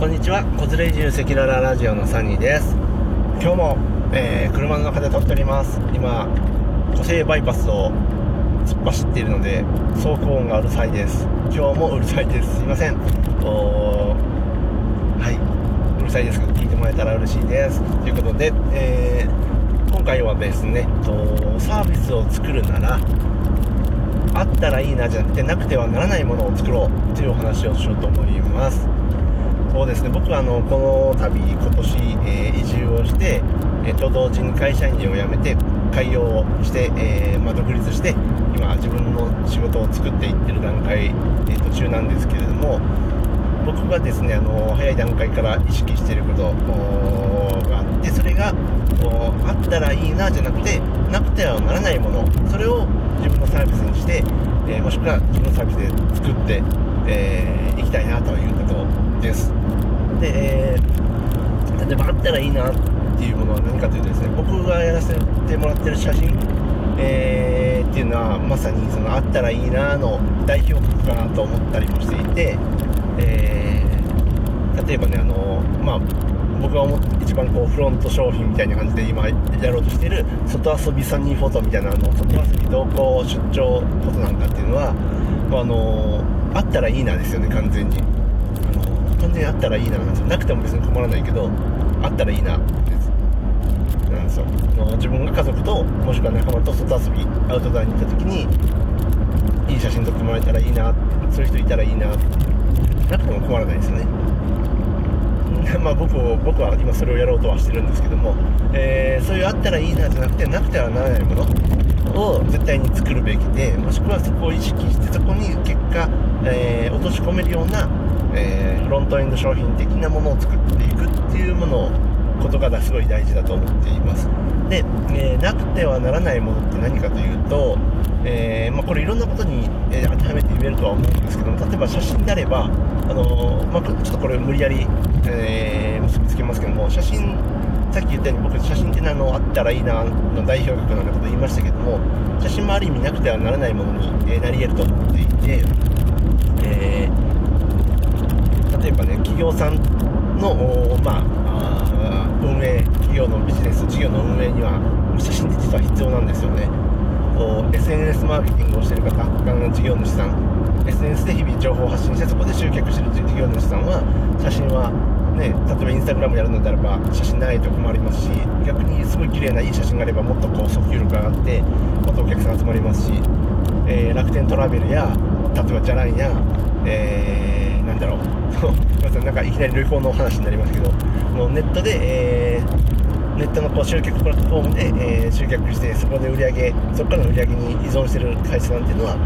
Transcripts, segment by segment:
こんにちは。子連れ移住赤裸々ラジオのサニーです。今日も、えー、車の中で撮っております。今湖西バイパスを突っ走っているので走行音がうるさいです。今日もうるさいです。すいません。おはい。うるさいですけど聞いてもらえたら嬉しいです。ということで、えー、今回はですねとサービスを作るならあったらいいなじゃなくてなくてはならないものを作ろうというお話をしようと思います。そうですね。僕はあのこの度今年、えー、移住をして、えー、と同時に会社員を辞めて開業をして、えー、まあ、独立して今自分の仕事を作っていってる段階、えー、途中なんですけれども僕がですねあの早い段階から意識してることがあってそれがあったらいいなじゃなくてなくてはならないものそれを自分のサービスにして、えー、もしくは自分のサービスで作って、えー、きたいなということをです。で、えー、例えばあったらいいなっていうものは何かというとですね僕がやらせてもらってる写真、えー、っていうのはまさにそのあったらいいなの代表格かなと思ったりもしていて、えー、例えばねあのまあ僕が思って一番こうフロント商品みたいな感じで今やろうとしてる外遊びサニーフォトみたいなの外遊び同行出張フォトなんかっていうのは、まあ、あのあったらいいなですよね完全に。完全にあったらいいななんですよなくても別に困らないけどあったらいいなですなんですよ自分が家族ともしくは仲間と外遊びアウトドアに行った時にいい写真撮ってもらえたらいいなそういう人いたらいいなってなくても困らないですよね。まあ僕僕は今それをやろうとはしてるんですけども、えー、そういうあったらいいなじゃなくてなくてはならないものを絶対に作るべきでもしくはそこを意識してそこに結果、えー、落とし込めるような、えー、フロントエンド商品的なものを作っていくっていうものをことがすごい大事だと思っています。で、えー、なくてはならないものって何かというと、えー、まあ、これいろんなことに、え当てはめて言えるとは思うんですけども例えば写真であれば、あのまあ、ちょっとこれ無理やりえー、結びつけますけども写真さっき言ったように僕写真ってあのあったらいいなの代表格なんてこと言いましたけども写真もある意味なくてはならないものに、え、なり得ると思っていて、えー、例えばね企業さんのまあ運営企業のビジネス事業の運営には写真って実は必要なんですよね。SNS マーケティングをしてる方事業主さん SNS で日々情報を発信してそこで集客している事業主さんは写真はね、例えばインスタグラムやるのであれば写真ないと困りますし逆にすごい綺麗ないい写真があればもっとこう訴求力が上がってもっとお客さん集まりますし、えー、楽天トラベルや例えばじゃないや、えー、なんだろう。なんかいきなり旅行のお話になりますけどもうネットで、えー、ネットのこう集客プラットフォームで、えー、集客してそこで売り上げそこからの売り上げに依存してる会社なんていうのは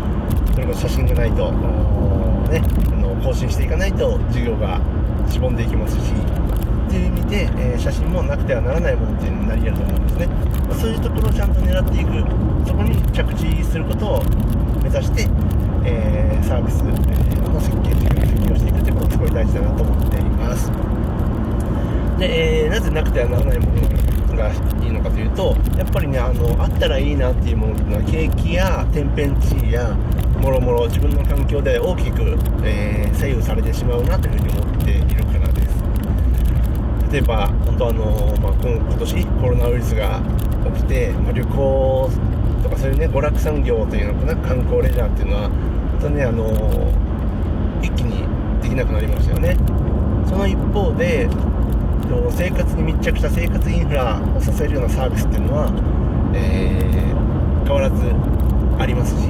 それこそ写真がないとねあの更新していかないと事業がしぼんでいきますしっていう意味で、えー、写真もなくてはならないものっていうのになり得ると思うんですね、まあ、そういうところをちゃんと狙っていくそこに着地することを目指して、えー、サービスの設計というか設計をしていくということがすごい大事だなと思っています。で、えー、なぜなくてはならないものがいいのかというとやっぱりねあのあったらいいなっていうものっていうのは景気や天変地異やもろもろ自分の環境で大きく、えー、左右されてしまうなというふうに思っているからです。例えば本当あの、まあ、今年コロナウイルスが起きて、まあ、旅行とかそういうね娯楽産業というのかな観光レジャーっていうのは本当ねあの一気にできなくなりましたよね。その一方で生活に密着した生活インフラを支えるようなサービスっていうのは、えー、変わらずありますし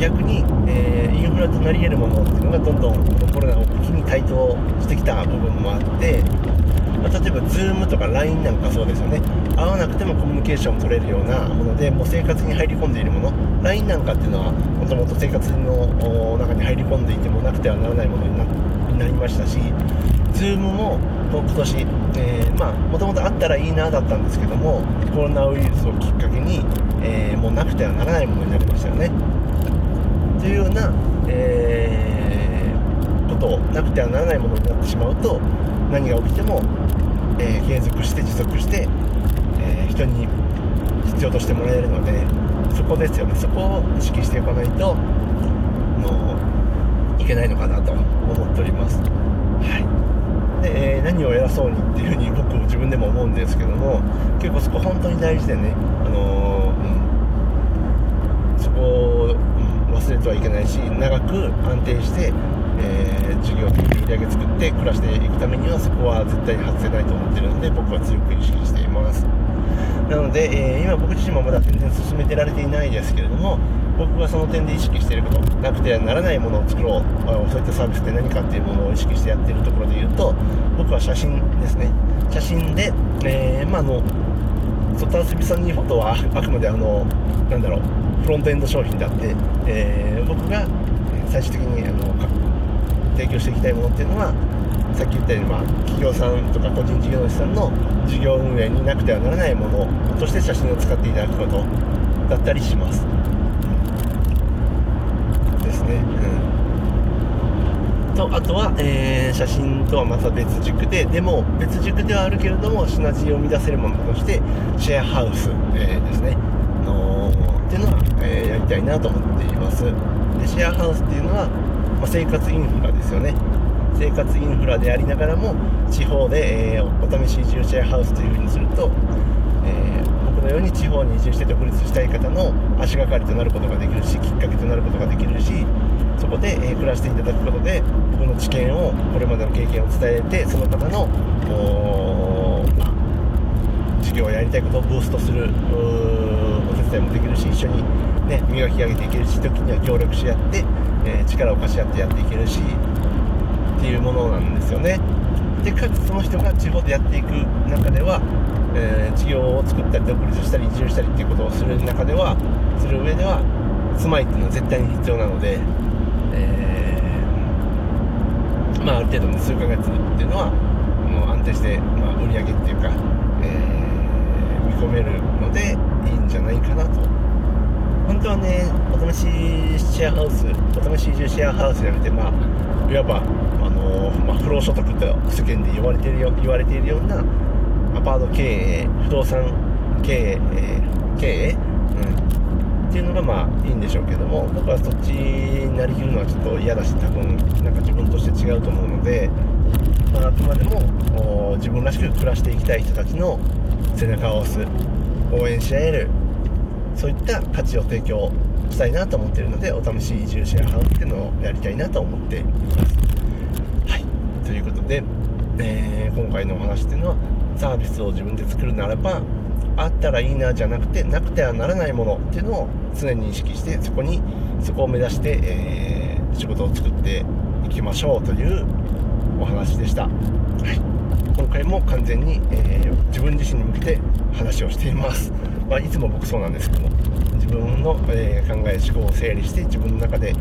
逆に、えー、インフラとなり得るものっていうのがどんどんコロナを機に台頭してきた部分もあって、まあ、例えば Zoom とか LINE なんかそうですよね。会わなくてもコミュニケーションを取れるようなものでもう生活に入り込んでいるもの LINE なんかっていうのはもともと生活の中に入り込んでいてもなくてはならないものになりましたし Zoom も今年、えー、まあもともとあったらいいなだったんですけどもコロナウイルスをきっかけに、えー、もうなくてはならないものになりましたよね。というような、えー、ことをなくてはならないものになってしまうと何が起きても、えー、継続して持続して、えー、人に必要としてもらえるのでそこですよね。そこを意識しておかないともういけないのかなと思っております。はい。でえ何を偉そうにっていうふうに僕自分でも思うんですけども結構そこ本当に大事でね、あのー、うん、そこを、忘れてはいけないし長く安定して、えー、事業的売り上げ作って暮らしていくためにはそこは絶対外せないと思ってるので僕は強く意識しています。なので、えー、今僕自身もまだ全然進めてられていないですけれども僕がその点で意識していることなくてはならないものを作ろう。そういったサービスって何かっていうものを意識してやってるところで言うと僕は写真ですね。写真で、えー、まあのソタスビさんにフォトはあくまであのなんだろうフロントエンド商品であって、えー、僕が最終的にあの提供していきたいものっていうのはさっき言ったように、まあ、企業さんとか個人事業主さんの事業運営になくてはならないものとして写真を使っていただくことだったりします。ですね、うん、とあとは、えー、写真とはまた別軸ででも別軸ではあるけれどもシナジーを生み出せるものとしてシェアハウス、えー、ですね。のっていうのは、えー、やりたいなと思っています。でシェアハウスっていうのは、まあ、生活インフラですよね。生活インフラでありながらも地方で、えー、お試し移住シェアハウスというふうにすると、えーこのように地方に移住して独立したい方の足がかりとなることができるしきっかけとなることができるしそこで、え暮らしていただくことで僕の知見をこれまでの経験を伝えてその方の事業をやりたいことをブーストする伝いもできるし一緒に、ね、磨き上げていけるし時には協力し合って、えー、力を貸し合ってやっていけるしっていうものなんですよね。でかつその人が地方でやっていく中ではえー、事業を作ったり独立したり移住したりっていうことをする中ではする上では住まいっていうのは絶対に必要なので、えー、まあ、ある程度の数ヶ月っていうのはもう安定して、まあ、売り上げっていうか、えー、見込めるのでじゃないかなと。本当はねお試しシェアハウスお試し移住シェアハウスじゃなくてまあいわばあのまあ、不労所得と世間で言われているよ言われているようなアパート経営不動産経営、えー、経営、うん、っていうのがまあいいんでしょうけども僕はそっちになりきるのはちょっと嫌だし多分なんか自分として違うと思うので、まあ、あくまでも自分らしく暮らしていきたい人たちの背中を押す。応援し合えるそういった価値を提供したいなと思っているのでお試し移住シェアハウスっていうのをやりたいなと思っています。はい。ということで、えー、今回のお話っていうのはサービスを自分で作るならばあったらいいなじゃなくてなくてはならないものっていうのを常に意識してそこにそこを目指して、えー、仕事を作っていきましょうというお話でした、はい、今回も完全に、えー、自分自身に向けて話をしています、まあ、いつも僕そうなんですけども自分の、えー、考え思考を整理して自分の中で、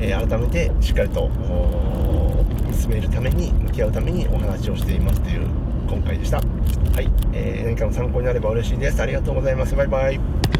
え改めてしっかりと進めるために向き合うためにお話をしていますという今回でした。はい、えー、何かの参考になれば嬉しいです。ありがとうございます。バイバイ。